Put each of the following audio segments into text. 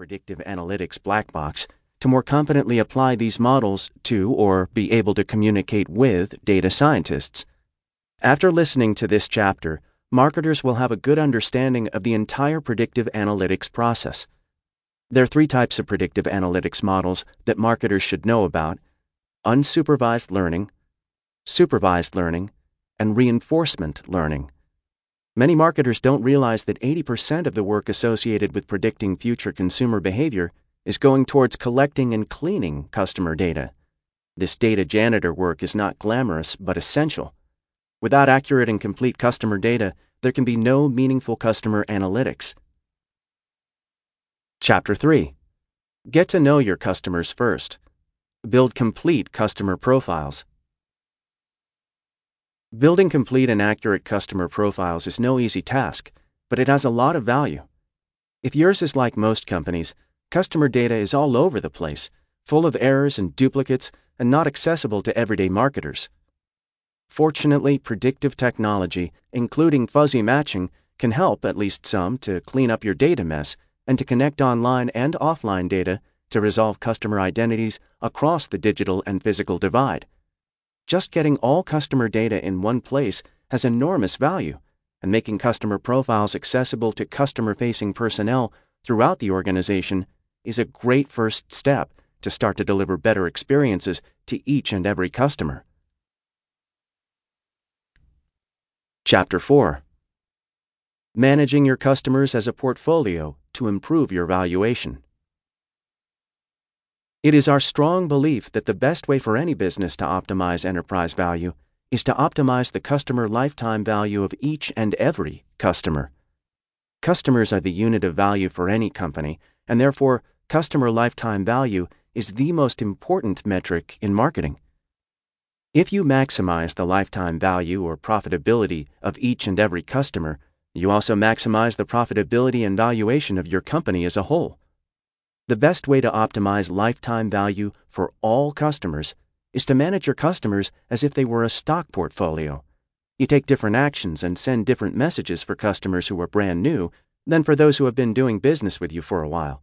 predictive analytics black box to more confidently apply these models to or be able to communicate with data scientists. After listening to this chapter, marketers will have a good understanding of the entire predictive analytics process. There are three types of predictive analytics models that marketers should know about unsupervised learning, supervised learning, and reinforcement learning. Many marketers don't realize that 80% of the work associated with predicting future consumer behavior is going towards collecting and cleaning customer data. This data janitor work is not glamorous but essential. Without accurate and complete customer data, there can be no meaningful customer analytics. Chapter 3 Get to know your customers first. Build complete customer profiles. Building complete and accurate customer profiles is no easy task, but it has a lot of value. If yours is like most companies, customer data is all over the place, full of errors and duplicates, and not accessible to everyday marketers. Fortunately, predictive technology, including fuzzy matching, can help at least some to clean up your data mess and to connect online and offline data to resolve customer identities across the digital and physical divide. Just getting all customer data in one place has enormous value, and making customer profiles accessible to customer facing personnel throughout the organization is a great first step to start to deliver better experiences to each and every customer. Chapter 4 Managing your customers as a portfolio to improve your valuation. It is our strong belief that the best way for any business to optimize enterprise value is to optimize the customer lifetime value of each and every customer. Customers are the unit of value for any company, and therefore, customer lifetime value is the most important metric in marketing. If you maximize the lifetime value or profitability of each and every customer, you also maximize the profitability and valuation of your company as a whole. The best way to optimize lifetime value for all customers is to manage your customers as if they were a stock portfolio. You take different actions and send different messages for customers who are brand new than for those who have been doing business with you for a while.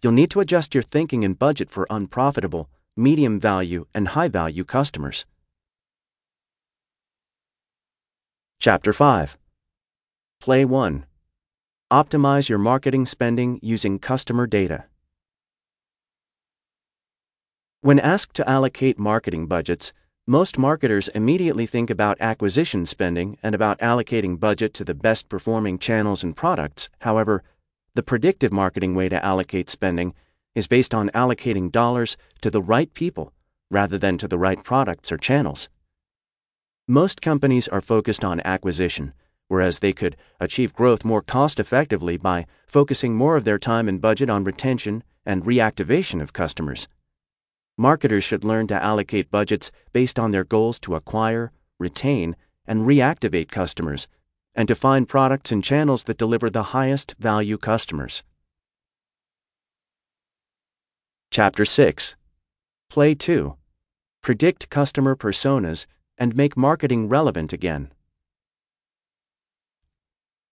You'll need to adjust your thinking and budget for unprofitable, medium value, and high value customers. Chapter 5 Play 1 Optimize your marketing spending using customer data. When asked to allocate marketing budgets, most marketers immediately think about acquisition spending and about allocating budget to the best performing channels and products. However, the predictive marketing way to allocate spending is based on allocating dollars to the right people rather than to the right products or channels. Most companies are focused on acquisition, whereas they could achieve growth more cost effectively by focusing more of their time and budget on retention and reactivation of customers. Marketers should learn to allocate budgets based on their goals to acquire, retain, and reactivate customers, and to find products and channels that deliver the highest value customers. Chapter 6 Play 2 Predict customer personas and make marketing relevant again.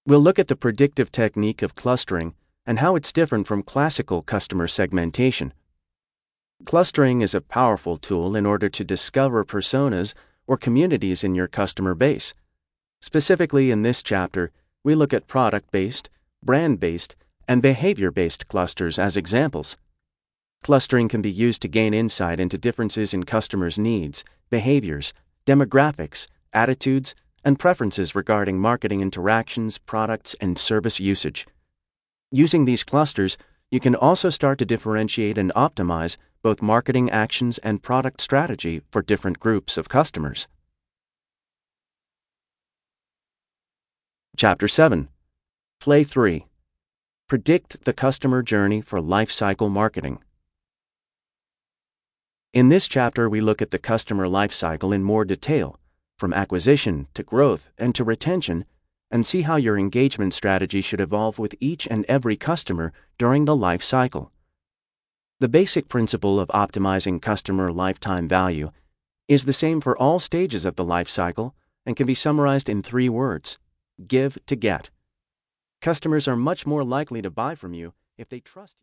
We'll look at the predictive technique of clustering and how it's different from classical customer segmentation. Clustering is a powerful tool in order to discover personas or communities in your customer base. Specifically, in this chapter, we look at product based, brand based, and behavior based clusters as examples. Clustering can be used to gain insight into differences in customers' needs, behaviors, demographics, attitudes, and preferences regarding marketing interactions, products, and service usage. Using these clusters, you can also start to differentiate and optimize both marketing actions and product strategy for different groups of customers. Chapter 7 Play 3 Predict the customer journey for lifecycle marketing. In this chapter, we look at the customer lifecycle in more detail, from acquisition to growth and to retention, and see how your engagement strategy should evolve with each and every customer during the life cycle. The basic principle of optimizing customer lifetime value is the same for all stages of the life cycle and can be summarized in three words give to get. Customers are much more likely to buy from you if they trust you.